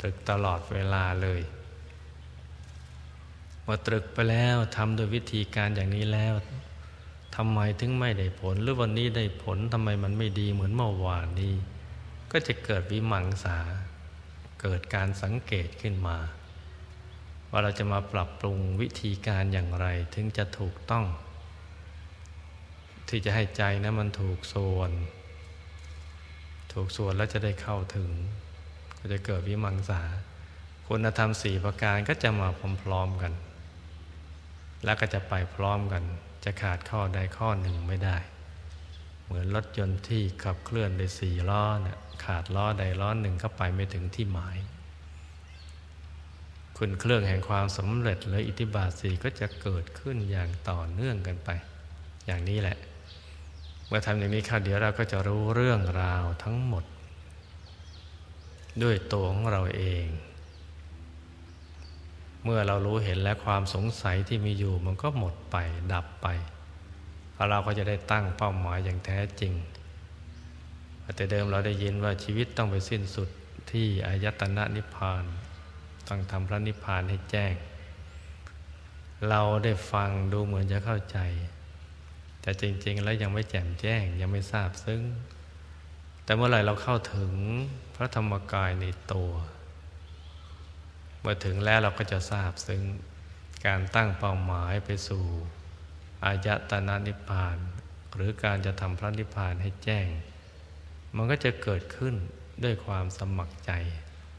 รึกตลอดเวลาเลยว่าตรึกไปแล้วทำโดยวิธีการอย่างนี้แล้วทำไมถึงไม่ได้ผล หรือวันนี้ได้ผลทำไมมันไม่ดีเหมือนเมื่อวานนี้ ก็จะเกิดวิมังสา เกิดการสังเกตขึ้นมา ว่าเราจะมาปรับปรุงวิธีการอย่างไรถึงจะถูกต้อง ที่จะให้ใจนะมันถูกส่วน ถูกส่วนแล้วจะได้เข้าถึง ก็จะเกิดวิมังสา คุณธรรมสี่ประการก็จะมาพร้อมๆกัน แล้วก็จะไปพร้อมกัน จะขาดข้อใดข้อหนึ่งไม่ได้ เหมือนรถยนต์ที่ขับเคลื่อนด้วยสี่ล้อเนี่ยขาดล้อใดล้อหนึ่งก็ไปไม่ถึงที่หมาย คุณเครื่องแห่งความสำเร็จหรืออิทธิบาทสีก็จะเกิดขึ้นอย่างต่อเนื่องกันไป อย่างนี้แหละ เมื่อทำอย่างนี้ค่ะเดี๋ยวเราก็จะรู้เรื่องราวทั้งหมด ด้วยตัวของเราเอง เมื่อเรารู้เห็นและความสงสัยที่มีอยู่มันก็หมดไปดับไปเราก็จะได้ตั้งเป้าหมายอย่างแท้จริง แต่เดิมเราได้ยินว่าชีวิตต้องไปสิ้นสุดที่อายตนะนิพพาน ต้องทำพระนิพพานให้แจ้ง เราได้ฟังดูเหมือนจะเข้าใจ แต่จริง ๆ แล้วยังไม่แจ่มแจ้งยังไม่ทราบซึ้ง แต่เมื่อไหร่เราเข้าถึง พระธรรมกายในตัว เมื่อถึงแล้วเราก็จะทราบซึ้งการตั้งเป้าหมายไปสู่อายตนะนิพพาน หรือการจะทำพระนิพพานให้แจ้ง มันก็จะเกิดขึ้นด้วยความสมัครใจ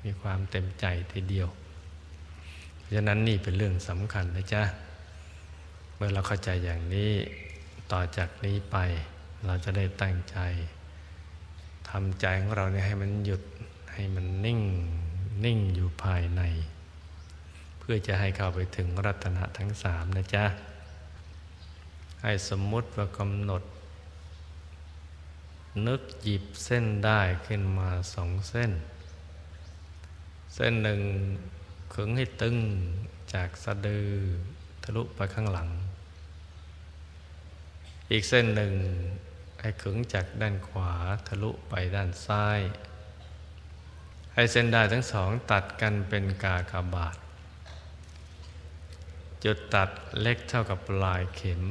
มีความเต็มใจทีเดียวเพราะฉะนั้นนี่เป็นเรื่องสำคัญนะจ๊ะ เมื่อเราเข้าใจอย่างนี้ต่อจากนี้ไปเราจะได้ตั้งใจ ทำใจของเราเนี่ยให้มันหยุดให้มันนิ่งนิ่งอยู่ภายใน เพื่อจะให้เข้าไปถึงรัตนะทั้งสามนะจ๊ะ ให้สมมุติว่ากำหนด นึกหยิบเส้นได้ขึ้นมาสองเส้น เส้นหนึ่งขึงให้ตึงจากสะดือทะลุไปข้างหลัง อีกเส้นหนึ่ง ให้ขึงจากด้านขวาทะลุไปด้านซ้าย ให้เส้นได้ทั้งสองตัดกันเป็นกากบาท จุดตัดเล็กเท่ากับปลายเข็ม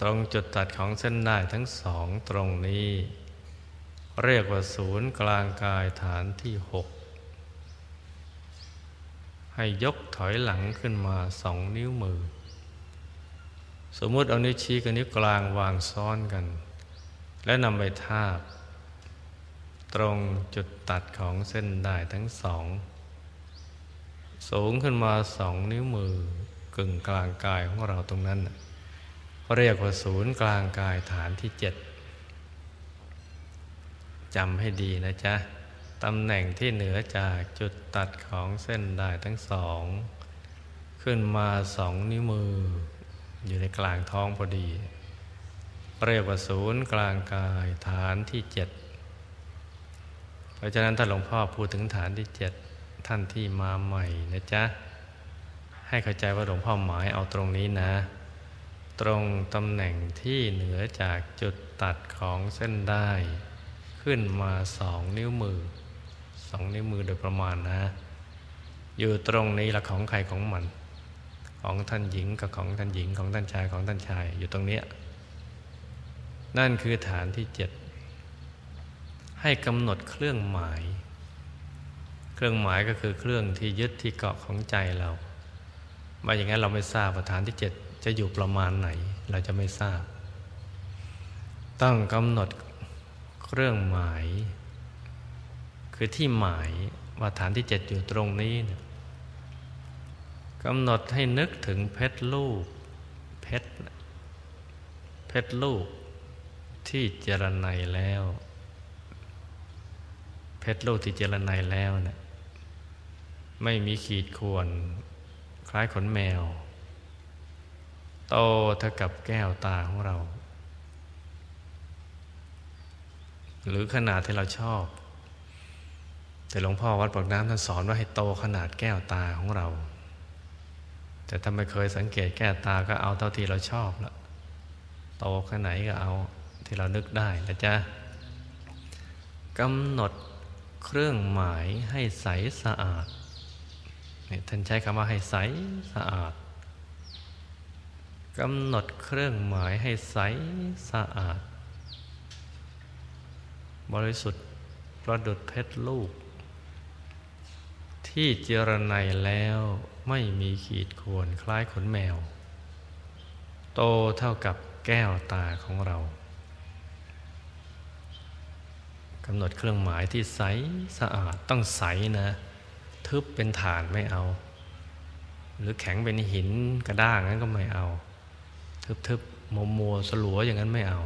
ตรงจุดตัดของเส้นได้ทั้งสองตรงนี้ เรียกว่าศูนย์กลางกายฐานที่หกให้ยกถอยหลังขึ้นมาสองนิ้วมือ สมมุติเอานิ้วชี้กับนิ้วกลางวางซ้อนกัน และนำไปทาบ ตรงจุดตัดของเส้นได้ทั้งสอง สูงขึ้นมาสองนิ้วมือกึ่งกลางกายของเราตรงนั้น เรียกว่าศูนย์กลางกายฐานที่เจ็ดจำให้ดีนะจ๊ะตำแหน่งที่เหนือจากจุดตัดของเส้นได้ทั้งสอง ขึ้นมาสองนิ้วมือ อยู่ในกลางท้องพอดี เรียกว่าศูนย์กลางกายฐานที่เจ็ดเพราะฉะนั้นถ้าหลวงพ่อพูดถึงฐานที่เจ็ดท่านที่มาใหม่นะจ๊ะ ให้เข้าใจว่าหลวงพ่อหมายเอาตรงนี้นะ ตรงตำแหน่งที่เหนือจากจุดตัดของเส้นได้ ขึ้นมาสองนิ้วมือสองนิ้วมือโดยประมาณนะ อยู่ตรงนี้ละของใครของมัน ของท่านหญิงกับของท่านหญิงของท่านชายของท่านชายอยู่ตรงเนี้ยนั่นคือฐานที่เจ็ดให้กำหนดเครื่องหมาย เครื่องหมายก็คือเครื่องที่ยึดที่เกาะของใจเรามาอย่างนั้นเราไม่ทราบว่าฐานที่เจ็ดจะอยู่ประมาณไหน เราจะไม่ทราบ ต้องกำหนดเครื่องหมาย คือที่หมายว่าฐานที่เจ็ดอยู่ตรงนี้เนี่ย กำหนดให้นึกถึงเพชรลูกเพชรเพชรลูกที่เจรไนแล้ว เพชรลูกที่เจรไนแล้วเนะี่ยไม่มีขีดข่วน คล้ายขนแมว โตเท่ากับแก้วตาของเรา หรือขนาดที่เราชอบ แต่หลวงพ่อวัดปากน้ำท่านสอนว่าให้โตขนาดแก้วตาของเรา แต่ถ้าไม่เคยสังเกตแก้ตาก็เอาเท่าที่เราชอบละโตแค่ไหนก็เอาที่เรานึกได้นะจ๊ะกำหนดเครื่องหมายให้ใสสะอาดนี่ท่านใช้คำว่าให้ใสสะอาดกำหนดเครื่องหมายให้ใสสะอาด บริสุทธิ์ประดุดเพชรลูก ที่เจรไนแล้ว ไม่มีขีดข่วนคล้ายขนแมว โตเท่ากับแก้วตาของเรากำหนดเครื่องหมายที่ใสสะอาดต้องใสนะ ทึบเป็นฐานไม่เอา หรือแข็งเป็นหินกระด้างนั้นก็ไม่เอา ทึบๆมัวมัวสลัวอย่างนั้นไม่เอา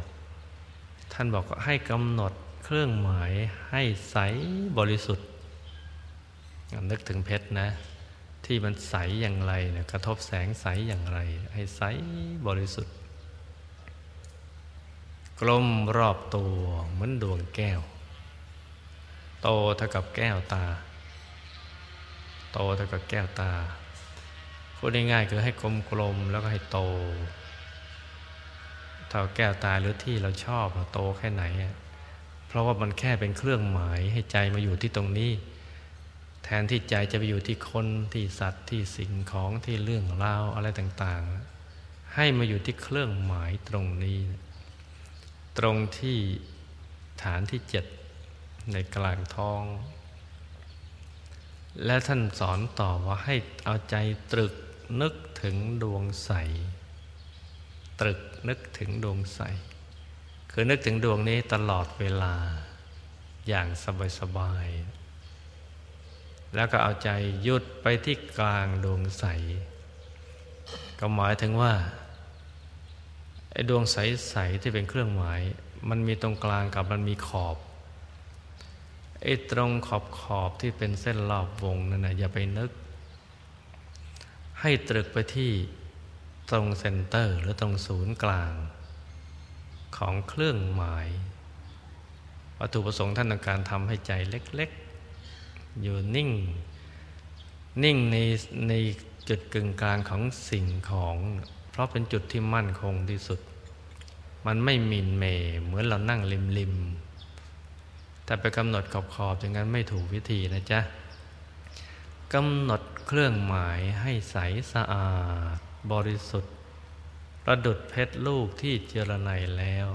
ท่านบอกให้กำหนดเครื่องหมายให้ใสบริสุทธิ์นึกถึงเพชรนะ ที่มันใสอย่างไรเนี่ยกระทบแสงใสอย่างไร ให้ใสบริสุทธิ์ กลมรอบตัวเหมือนดวงแก้ว โตเท่ากับแก้วตา โตเท่ากับแก้วตาพูดง่ายๆคือให้กลมๆแล้วก็ให้โต เท่าแก้วตาหรือที่เราชอบโตแค่ไหน เพราะว่ามันแค่เป็นเครื่องหมายให้ใจมาอยู่ที่ตรงนี้ แทนที่ใจจะไปอยู่ที่คนที่สัตว์ที่สิ่งของที่เรื่องราวอะไรต่างๆ ให้มาอยู่ที่เครื่องหมายตรงนี้ ตรงที่ฐานที่เจ็ดในกลางท้อง และท่านสอนต่อว่าให้เอาใจตรึกนึกถึงดวงใส ตรึกนึกถึงดวงใส คือนึกถึงดวงนี้ตลอดเวลาอย่างสบายๆ แล้วก็เอาใจหยุดไปที่กลางดวงใส ก็หมายถึงว่าไอ้ดวงใสๆที่เป็นเครื่องหมาย มันมีตรงกลางกับมันมีขอบไอ้ตรงขอบขอบที่เป็นเส้นรอบวงนั่นนะอย่าไปนึก ให้ตรึกไปที่ตรง center หรือตรงศูนย์กลาง ของเครื่องหมาย วัตถุประสงค์ท่านต้องการทำให้ใจเล็ก อยู่นิ่ง นิ่งในในจุดกึ่งกลางของสิ่งของ เพราะเป็นจุดที่มั่นคงที่สุด มันไม่หมิ่นเหม่เหมือนเรานั่งริมริมแต่ไปกำหนดขอบขอบอย่างนั้นไม่ถูกวิธีนะจ๊ะกำหนดเครื่องหมายให้ใสสะอาด บริสุทธิ์ ประดุดเพชรลูกที่เจรไนแล้ว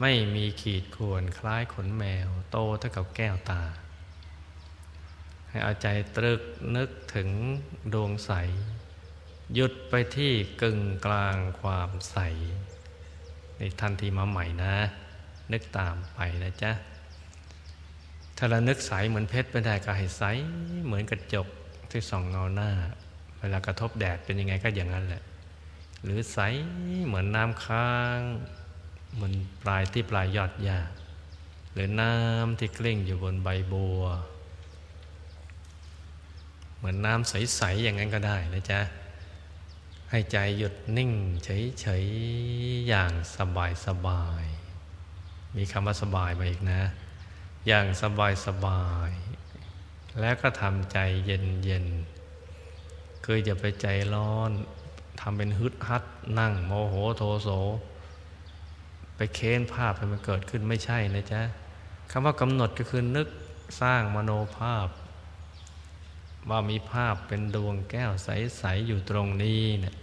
ไม่มีขีดข่วนคล้ายขนแมว โตเท่ากับแก้วตา ให้เอาใจตรึกนึกถึงดวงใส หยุดไปที่กึ่งกลางความใสในทันทีมาใหม่นะ นึกตามไปนะจ๊ะ ถ้าเรานึกใสเหมือนเพชรไม่ได้ก็ให้ใสเหมือนกระจกที่ส่องเงาหน้า เวลากระทบแดดเป็นยังไงก็อย่างนั้นแหละ หรือใสเหมือนน้ำค้างเหมือนปลายที่ปลายยอดหญ้าหรือน้ำที่กลิ้งอยู่บนใบบัว เหมือนน้ำใส ๆ อย่างนั้นก็ได้นะจ๊ะ ให้ใจหยุดนิ่ง เฉย ๆ อย่างสบายสบาย มีคำว่าสบายมาอีกนะ อย่างสบายสบาย แล้วก็ทำใจเย็นเย็นคืออย่าไปใจร้อนทำเป็นฮึดฮัดนั่ง โมโหโทโส ไปเค้นภาพให้มันเกิดขึ้นไม่ใช่นะจ๊ะคำว่ากำหนดก็คือนึกสร้างมโนภาพ ว่ามีภาพเป็นดวงแก้วใส ๆ อยู่ตรงนี้เนี่ย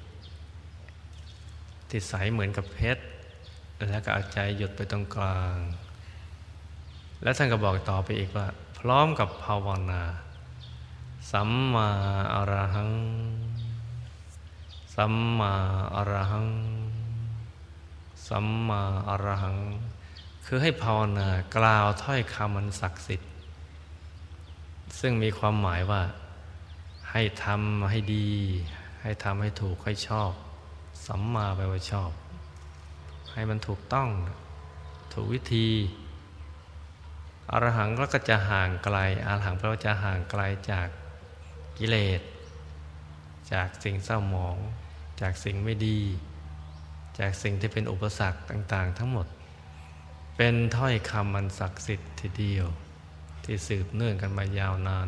ที่ใสเหมือนกับเพชร แล้วก็เอาใจหยุดไปตรงกลาง แล้วท่านก็บอกต่อไปอีกว่า พร้อมกับภาวนาสัมมาอรหัง สัมมาอรหัง สัมมาอรหัง คือให้ภาวนากล่าวถ้อยคำมันศักดิ์สิทธิ์ ซึ่งมีความหมายว่า ให้ทำให้ดี ให้ทำให้ถูกให้ชอบ สัมมาแปลว่าชอบ ให้มันถูกต้อง ถูกวิธีอรหังก็จะห่างไกลอรหังแปลว่าจะห่างไกลจากกิเลส จากสิ่งเศร้าหมอง จากสิ่งไม่ดี จากสิ่งที่เป็นอุปสรรคต่าง ๆ ทั้งหมด เป็นถ้อยคำมันศักดิ์สิทธิ์ทีเดียว ที่สืบเนื่องกันมายาวนาน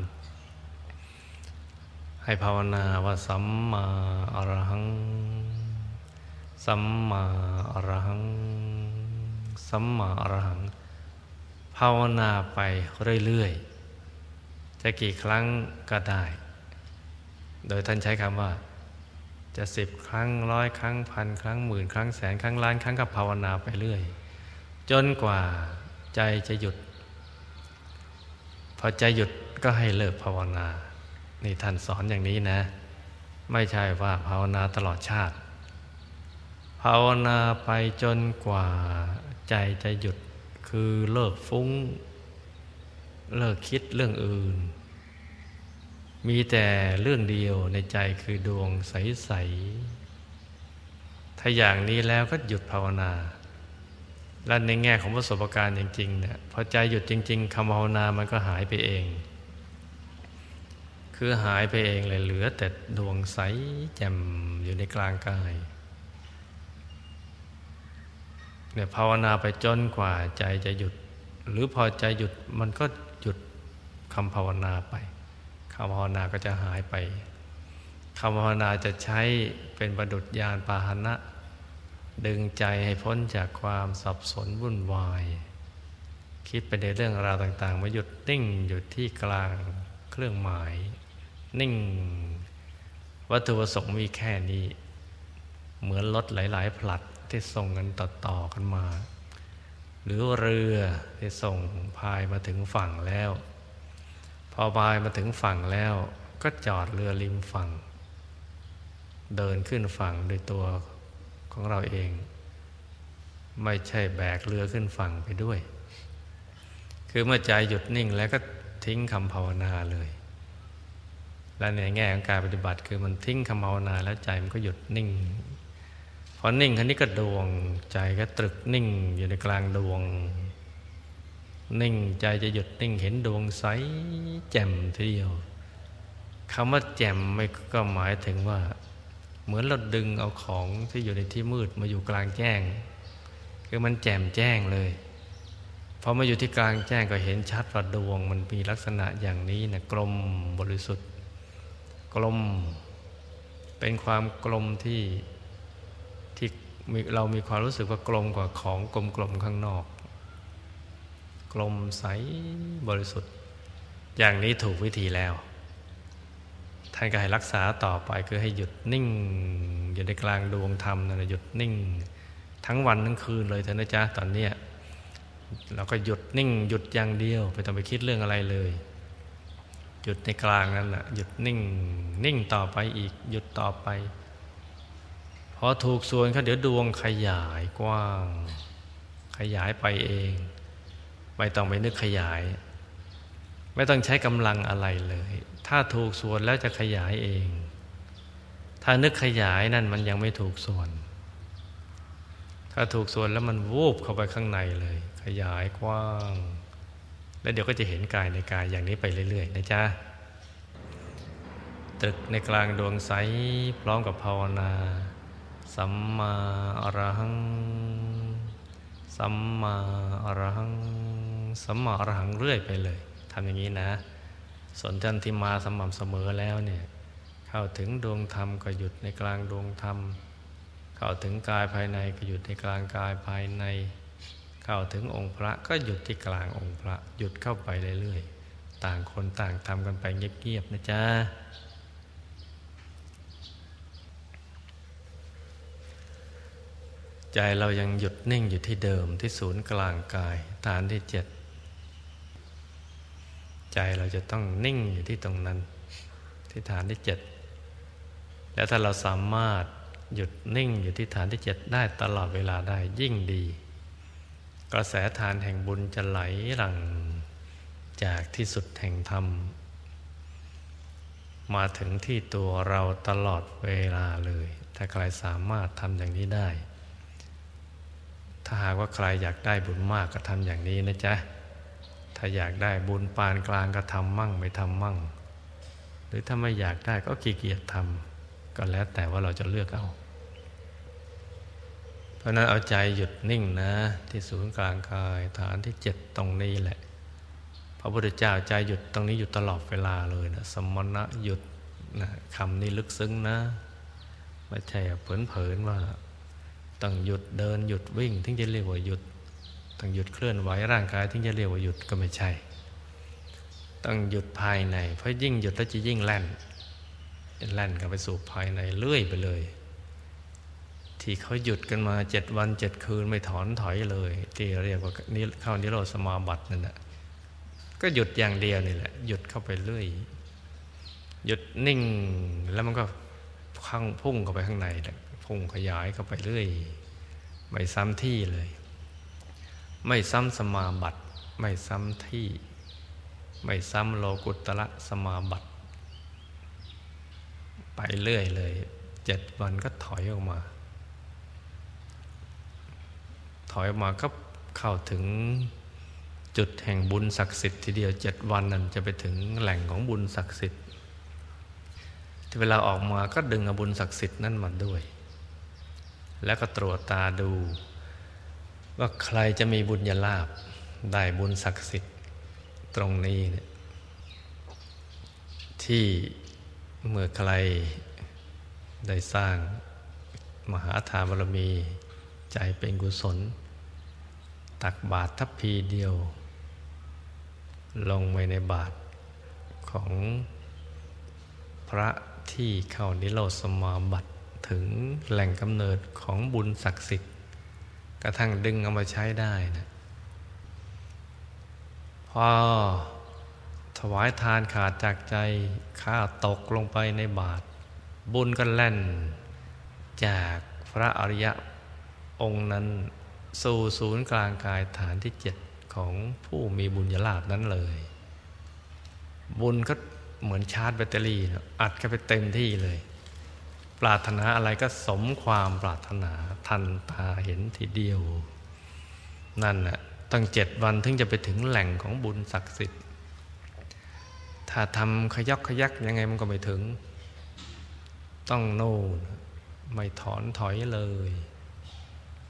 ให้ภาวนาว่าสัมมาอรหัง สัมมาอรหัง สัมมาอรหัง ภาวนาไปเรื่อยๆ จะกี่ครั้งก็ได้ โดยท่านใช้คำว่า จะสิบครั้งร้อยครั้งพันครั้งหมื่นครั้งแสนครั้งล้านครั้งก็ภาวนาไปเรื่อย จนกว่าใจจะหยุด พอใจหยุดก็ให้เลิกภาวนา นี่ท่านสอนอย่างนี้นะ ไม่ใช่ว่าภาวนาตลอดชาติ ภาวนาไปจนกว่าใจจะหยุดคือเลิกฟุ้ง เลิกคิดเรื่องอื่น มีแต่เรื่องเดียวในใจคือดวงใส ๆ ถ้าอย่างนี้แล้วก็หยุดภาวนาและในแง่ของประสบการณ์จริงๆเนี่ยพอใจหยุดจริง ๆคำภาวนามันก็หายไปเอง คือหายไปเองเลยเหลือแต่ดวงใสแจ่มอยู่ในกลางกายเนี่ยภาวนาไปจนกว่าใจจะหยุด หรือพอใจหยุดมันก็หยุดคำภาวนาไปคำภาวนาก็จะหายไปคำภาวนาจะใช้เป็นประดุจยานปาหนะ ดึงใจให้พ้นจากความสับสนวุ่นวาย คิดไปในเรื่องราวต่างๆ มาหยุดนิ่งอยู่ที่กลางเครื่องหมาย นิ่ง วัตถุประสงค์มีแค่นี้ เหมือนรถหลาย ๆ ผลัดที่ส่งกันต่อ ๆ กันมา หรือเรือที่ส่งพายมาถึงฝั่งแล้ว พอพายมาถึงฝั่งแล้วก็จอดเรือริมฝั่ง เดินขึ้นฝั่งโดยตัวของเราเอง ไม่ใช่แบกเรือขึ้นฝั่งไปด้วย คือเมื่อใจหยุดนิ่งแล้วก็ทิ้งคำภาวนาเลย และในแง่ของการปฏิบัติคือมันทิ้งคำภาวนาแล้วใจมันก็หยุดนิ่ง พอนิ่งคันนี้ก็ดวงใจก็ตรึกนิ่งอยู่ในกลางดวง นิ่งใจจะหยุดนิ่งเห็นดวงใสแจ่มทีเดียวคำว่าแจ่มไม่ก็หมายถึงว่า เหมือนเราดึงเอาของที่อยู่ในที่มืดมาอยู่กลางแจ้ง คือมันแจ่มแจ้งเลยพอมาอยู่ที่กลางแจ้งก็เห็นชัดว่าดวง มันมีลักษณะอย่างนี้นะกลมบริสุทธิ์ กลม เป็นความกลมที่ที่เรามีความรู้สึกว่ากลมกว่าของกลมๆข้างนอก กลมใสบริสุทธิ์ อย่างนี้ถูกวิธีแล้ว ท่านก็ให้รักษาต่อไปคือให้หยุดนิ่ง อยู่ในกลางดวงธรรมนะหยุดนิ่ง ทั้งวันทั้งคืนเลยเถอะนะจ๊ะตอนเนี้ยเราก็หยุดนิ่งหยุดอย่างเดียวไม่ต้องไปคิดเรื่องอะไรเลย หยุดในกลางนั้นนะหยุดนิ่ง นิ่งต่อไปอีก หยุดต่อไป พอถูกส่วนเขาเดี๋ยวดวงขยายกว้าง ขยายไปเอง ไม่ต้องไปนึกขยาย ไม่ต้องใช้กำลังอะไรเลย ถ้าถูกส่วนแล้วจะขยายเอง ถ้านึกขยายนั่นมันยังไม่ถูกส่วน ถ้าถูกส่วนแล้วมันวูบเข้าไปข้างในเลย ขยายกว้าง แล้วเดี๋ยวก็จะเห็นกายในกายอย่างนี้ไปเรื่อย ๆ นะจ๊ะตึกในกลางดวงใสพร้อมกับภาวนา สัมมาอรหัง สัมมาอรหัง สัมมาอรหังเรื่อยไปเลยทำอย่างนี้นะ สนจันทิมาสม่ำเสมอแล้วเนี่ยเข้าถึงดวงธรรมก็หยุดในกลางดวงธรรม เข้าถึงกายภายในก็หยุดในกลางกายภายใน เข้าถึงองค์พระก็หยุดที่กลางองค์พระ หยุดเข้าไปเรื่อยๆ ต่างคนต่างทำกันไปเงียบๆนะจ๊ะใจเรายังหยุดนิ่งอยู่ที่เดิมที่ศูนย์กลางกาย ฐานที่เจ็ดใจเราจะต้องนิ่งอยู่ที่ตรงนั้น ที่ฐานที่เจ็ดแล้วถ้าเราสามารถหยุดนิ่งอยู่ที่ฐานที่เจ็ดได้ตลอดเวลาได้ยิ่งดี กระแสทานแห่งบุญจะไหลหลั่งจากที่สุดแห่งธรรม มาถึงที่ตัวเราตลอดเวลาเลย ถ้าใครสามารถทำอย่างนี้ได้ ถ้าหากว่าใครอยากได้บุญมากก็ทำอย่างนี้นะจ๊ะ ถ้าอยากได้บุญปานกลางก็ทำมั่งไม่ทำมั่ง หรือถ้าไม่อยากได้ก็ขี้เกียจทำก็แล้วแต่ว่าเราจะเลือกเอา เพราะนั้นเอาใจหยุดนิ่งนะ ที่ศูนย์กลางกายฐานที่เจ็ดตรงนี้แหละ พระพุทธเจ้าใจหยุดตรงนี้อยู่ตลอดเวลาเลยนะสมณะหยุดนะคำนี้ลึกซึ้งนะไม่ใช่เผลนๆว่าต้องหยุดเดินหยุดวิ่งถึงจะเรียกว่าหยุดต้องหยุดเคลื่อนไหวร่างกายถึงจะเรียกว่าหยุดก็ไม่ใช่ ต้องหยุดภายใน เพราะยิ่งหยุดแล้วจะยิ่งแล่นแล่นกันไปสู่ภายในเลื่อยไปเลย ที่เขาหยุดกันมาเจ็ดวันเจ็ดคืนไม่ถอนถอยเลย ที่เรียกว่านี่เข้านิโรธสมาบัตินั่นแหละก็หยุดอย่างเดียวนี่แหละ หยุดเข้าไปเรื่อย หยุดนิ่งแล้วมันก็ข้างพุ่งเข้าไปข้างในแหละพุ่งขยายเข้าไปเรื่อย ไม่ซ้ำที่เลย ไม่ซ้ำสมาบัติ ไม่ซ้ำที่ ไม่ซ้ำโลกุตระสมาบัติ ไปเรื่อยเลยเจ็ดวันก็ถอยออกมา ถอยมาก็เข้าถึงจุดแห่งบุญศักดิ์สิทธิ์ทีเดียวเจ็ดวันนั้นจะไปถึงแหล่งของบุญศักดิ์สิทธิ์ที่เวลาออกมาก็ดึงอบุญศักดิ์สิทธิ์นั่นมาด้วย แล้วก็ตรวจตาดู ว่าใครจะมีบุญญาลาภได้บุญศักดิ์สิทธิ์ตรงนี้เนี่ยที่เมื่อใครได้สร้างมหาทานบารมี ใจเป็นกุศล ตักบาตรทัพพีเดียว ลงไปในบาตรของพระที่เข้านิโรธสมาบัติถึงแหล่งกำเนิดของบุญศักดิ์สิทธิ์ กระทั่งดึงเอามาใช้ได้นะพอถวายทานขาดจากใจข้าตกลงไปในบาทบุญก็แล่น จากพระอริยะ องค์นั้นสู่ศูนย์กลางกายฐานที่เจ็ดของผู้มีบุญญาลาภนั้นเลย บุญก็เหมือนชาร์จแบตเตอรี่อัดกันไปเต็มที่เลย ปรารถนาอะไรก็สมความปรารถนาทันตาเห็นทีเดียว นั่นแหละตั้งเจ็ดวันถึงจะไปถึงแหล่งของบุญศักดิ์สิทธิ์ ถ้าทำขยักขยักยังไงมันก็ไม่ถึง ต้องโน่นไม่ถอนถอยเลย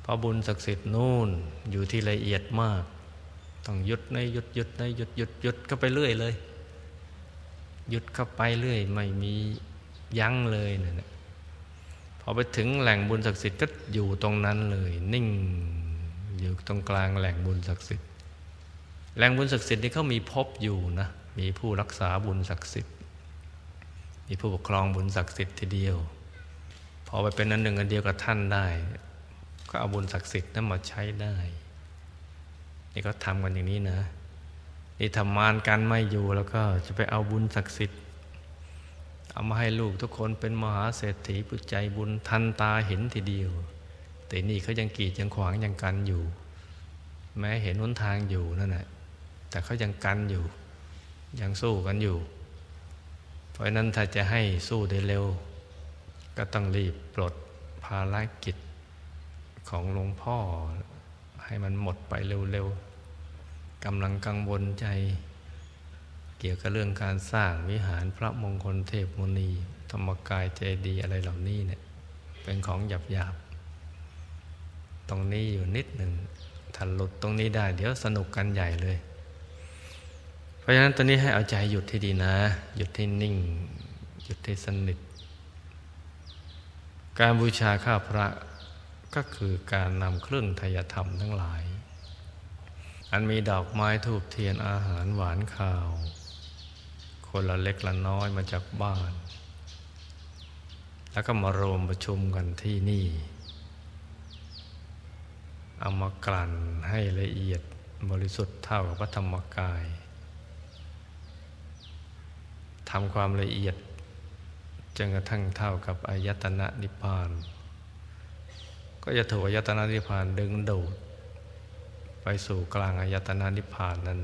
ราะบุญศักดิ์สิทธิ์นู่นอยู่ที่ละเอียดมาก ต้องหยุดในหยุดหยุดในหยุดหยุดหยุดก็ไปเรื่อยเลย หยุดเข้าไปเรื่อย ไม่มียั้งเลยเนี่ยพอไปถึงแหล่งบุญศักดิ์สิทธิ์ก็อยู่ตรงนั้นเลย นิ่งอยู่ตรงกลางแหล่งบุญศักดิ์สิทธิ์แหล่งบุญศักดิ์สิทธิ์นี่เขามีพบอยู่นะมีผู้รักษาบุญศักดิ์สิทธิ์ มีผู้ปกครองบุญศักดิ์สิทธิ์ทีเดียว พอไปเป็นนั้นหนึ่งอันเดียวกับท่านได้ ก็เอาบุญศักดิ์สิทธิ์นั้นมาใช้ได้ นี่ก็ทำกันอย่างนี้นะ นี่ทำมานกันไม่อยู่แล้วก็จะไปเอาบุญศักดิ์สิทธิ์ เอามาให้ลูกทุกคนเป็นมหาเศรษฐีผู้ใจบุญทันตาเห็นทีเดียว แต่นี่เขายังกีดยังขวางยังกันอยู่ แม้เห็นหนทางอยู่นั่นแหละแต่เขายังกันอยู่ ยังสู้กันอยู่ เพราะนั้นถ้าจะให้สู้ได้เร็ว ก็ต้องรีบปลดภารกิจ ของหลวงพ่อ ให้มันหมดไปเร็วๆกำลังกังวลใจ เกี่ยวกับเรื่องการสร้างวิหารพระมงคลเทพมุนี ธรรมกายเจดีย์อะไรเหล่านี้เนี่ยเป็นของหยาบๆตรงนี้อยู่นิดหนึ่งถ้าหลุดตรงนี้ได้ เดี๋ยวสนุกกันใหญ่เลยเพราะฉะนั้นตอนนี้ให้เอาใจหยุดที่ดีนะ หยุดที่นิ่ง หยุดที่สนิท การบูชาข้าพระ ก็คือการนำเครื่องทยธรรมทั้งหลาย อันมีดอกไม้ทูบเทียนอาหารหวานข้าว คนละเล็กละน้อยมาจากบ้าน แล้วก็มารวมประชุมกันที่นี่ เอามากลั่นให้ละเอียดบริสุทธิ์เท่ากับพระธรรมกายทำความละเอียดจนกระทั่งเท่ากับอายตนะนิพพาน ก็จะถูกอายตนะนิพพานดึงดูด ไปสู่กลางอายตนะนิพพานนั้น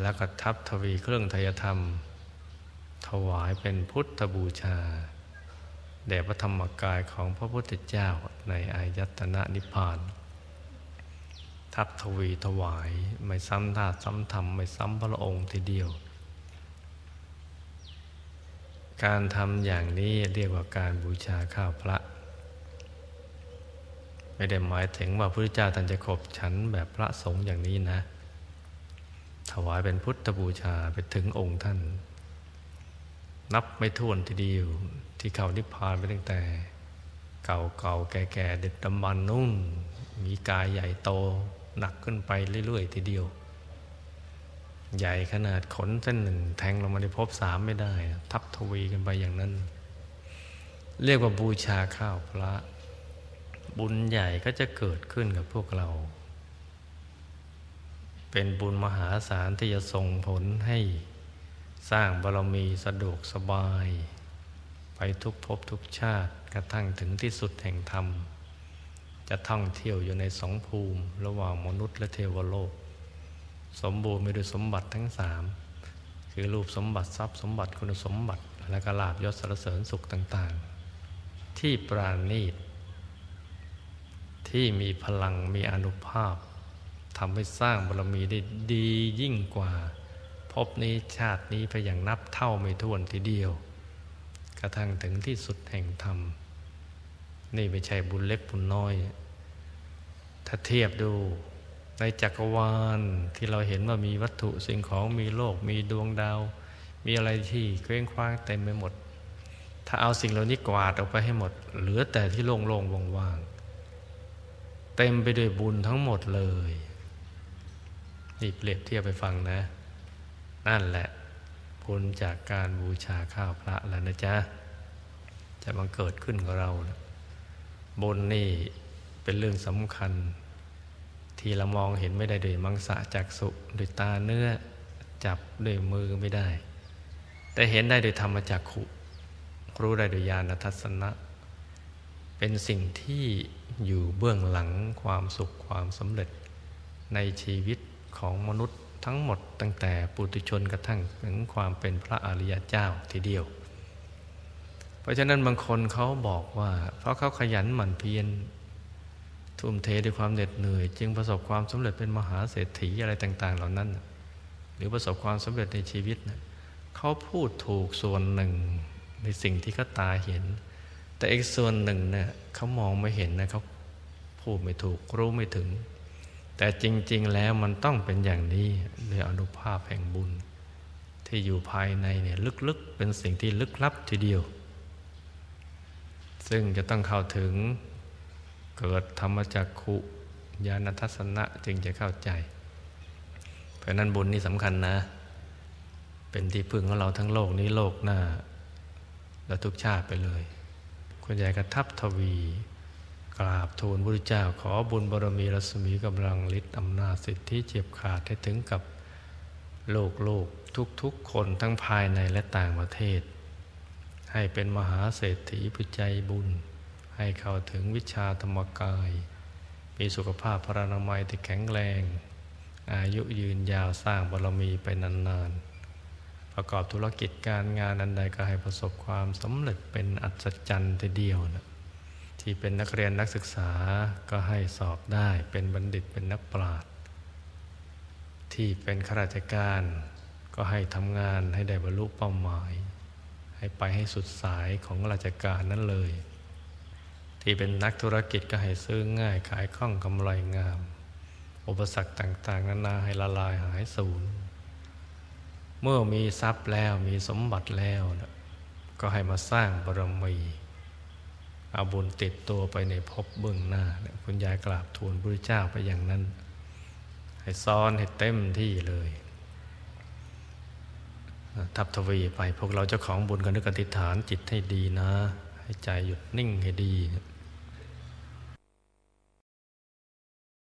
แล้วก็ทับทวีเครื่องทยธรรม ถวายเป็นพุทธบูชา แด่พระธรรมกายของพระพุทธเจ้าในอายตนะนิพพาน ทับทวีถวายไม่ซ้ำธาตุซ้ำธรรม ไม่ซ้ำพระองค์ทีเดียว การทำอย่างนี้เรียกว่าการบูชาข้าวพระ ไม่ได้หมายถึงว่าพระเจ้าท่านจะขบฉันแบบพระสงฆ์อย่างนี้นะ ถวายเป็นพุทธบูชาไปถึงองค์ท่าน นับไม่ถ้วนทีเดียวที่เขานิพพานไปตั้งแต่ เก่าเก่าแก่แก่เด็ดดำบันนุ่นมีกายใหญ่โต หนักขึ้นไปเรื่อยๆทีเดียว ใหญ่ขนาดขนเส้นหนึ่ง แทงลงมาในภพสามไม่ได้ ทับทวีกันไปอย่างนั้น เรียกว่าบูชาข้าวพระ บุญใหญ่ก็จะเกิดขึ้นกับพวกเรา เป็นบุญมหาศาลที่จะส่งผลให้สร้างบารมีสะดวกสบาย ไปทุกภพทุกชาติกระทั่งถึงที่สุดแห่งธรรม จะท่องเที่ยวอยู่ในสองภูมิ ระหว่างมนุษย์และเทวโลก สมบูรณ์ไปด้วยสมบัติทั้งสามคือรูปสมบัติทรัพย์สมบัติคุณสมบัติ และกลาบยศสรเสริญสุขต่าง ๆ ที่ปราณีต ที่มีพลังมีอนุภาพทำให้สร้างบารมีได้ดียิ่งกว่า พบนี้ชาตินี้ไปอย่างนับเท่าไม่ถ้วนทีเดียว กระทั่งถึงที่สุดแห่งธรรม นี่ไม่ใช่บุญเล็กบุญน้อย ถ้าเทียบดู ในจักรวาลที่เราเห็นว่ามีวัตถุสิ่งของมีโลก มีดวงดาว มีอะไรที่เคว้งคว้างเต็มไปหมด ถ้าเอาสิ่งเหล่านี้กวาดออกไปให้หมด เหลือแต่ที่โล่งๆว่างๆเต็มไปด้วยบุญทั้งหมดเลยนี่เปรียบเทียบไปฟังนะ นั่นแหละบุญจากการบูชาข้าวพระแล้วนะจ๊ะ จะมาเกิดขึ้นกับเราบุญนี่เป็นเรื่องสำคัญ ที่เรามองเห็นไม่ได้ด้วยมังสะจักสุด้วยตาเนื้อจับด้วยมือไม่ได้ แต่เห็นได้ด้วยธรรมจักขุ รู้ได้ด้วยญาณทัศนะ เป็นสิ่งที่อยู่เบื้องหลังความสุขความสำเร็จ ในชีวิตของมนุษย์ทั้งหมดตั้งแต่ปุถุชนกระทั่งถึงความเป็นพระอริยเจ้าทีเดียว เพราะฉะนั้นบางคนเขาบอกว่า เพราะเขาขยันหมั่นเพียร ทุ่มเทด้วยความเหน็ดเหนื่อย จึงประสบความสำเร็จเป็นมหาเศรษฐีอะไรต่าง ๆ เหล่านั้น หรือประสบความสำเร็จในชีวิตนะเขาพูดถูกส่วนหนึ่งในสิ่งที่เขาตาเห็น แต่อีกส่วนหนึ่งเนะี่ยเขามองไม่เห็นนะเขาพูดไม่ถูกรู้ไม่ถึง แต่จริง ๆ แล้วมันต้องเป็นอย่างนี้โดยอนุภาพแห่งบุญ ที่อยู่ภายในเนี่ยลึกๆเป็นสิ่งที่ลึกลับทีเดียว ซึ่งจะต้องเข้าถึง เกิดธรรมจักขุญาณทัศนะจึงจะเข้าใจ เพราะนั้นบุญนี่สำคัญนะ เป็นที่พึ่งของเราทั้งโลกนี้โลกหน้า และทุกชาติไปเลย คุณยายกระทับทวี กราบทูลพระเจ้า ขอบุญบารมีรัศมีกำลังฤทธิ์อำนาจสิทธิเจ็บขาดให้ถึงกับโลูกลูกทุกๆคนทั้งภายในและต่างประเทศ ให้เป็นมหาเศรษฐีผู้ใจบุญ ให้เข้าถึงวิชาธรรมกาย มีสุขภาพพรานามัยที่แข็งแรง อายุยืนยาวสร้างบารมีไปนานๆ ประกอบธุรกิจการงานอันใดก็ให้ประสบความสำเร็จเป็นอัศจรรย์ทีเดียวนะที่เป็นนักเรียนนักศึกษาก็ให้สอบได้เป็นบัณฑิตเป็นนักปราชญ์ที่เป็นข้าราชการก็ให้ทำงานให้ได้บรรลุเป้าหมาย ให้ไปให้สุดสายของราชการนั้นเลย ที่เป็นนักธุรกิจก็ให้ซื้อง่ายขายคล่องกำไรงาม อุปสรรคต่าง ๆ นานาให้ละลายหายสูญเมื่อมีทรัพย์แล้วมีสมบัติแล้วนะก็ให้มาสร้างบารมีเอาบุญติดตัวไปในภพเบื้องหน้าคุณยายกราบทูลพระเจ้าไปอย่างนั้น ให้ซ้อนให้เต็มที่เลย ทับทวีไปพวกเราเจ้าของบุญกันนึกอธิษฐานจิตให้ดีนะ ให้ใจหยุดนิ่งให้ดีเ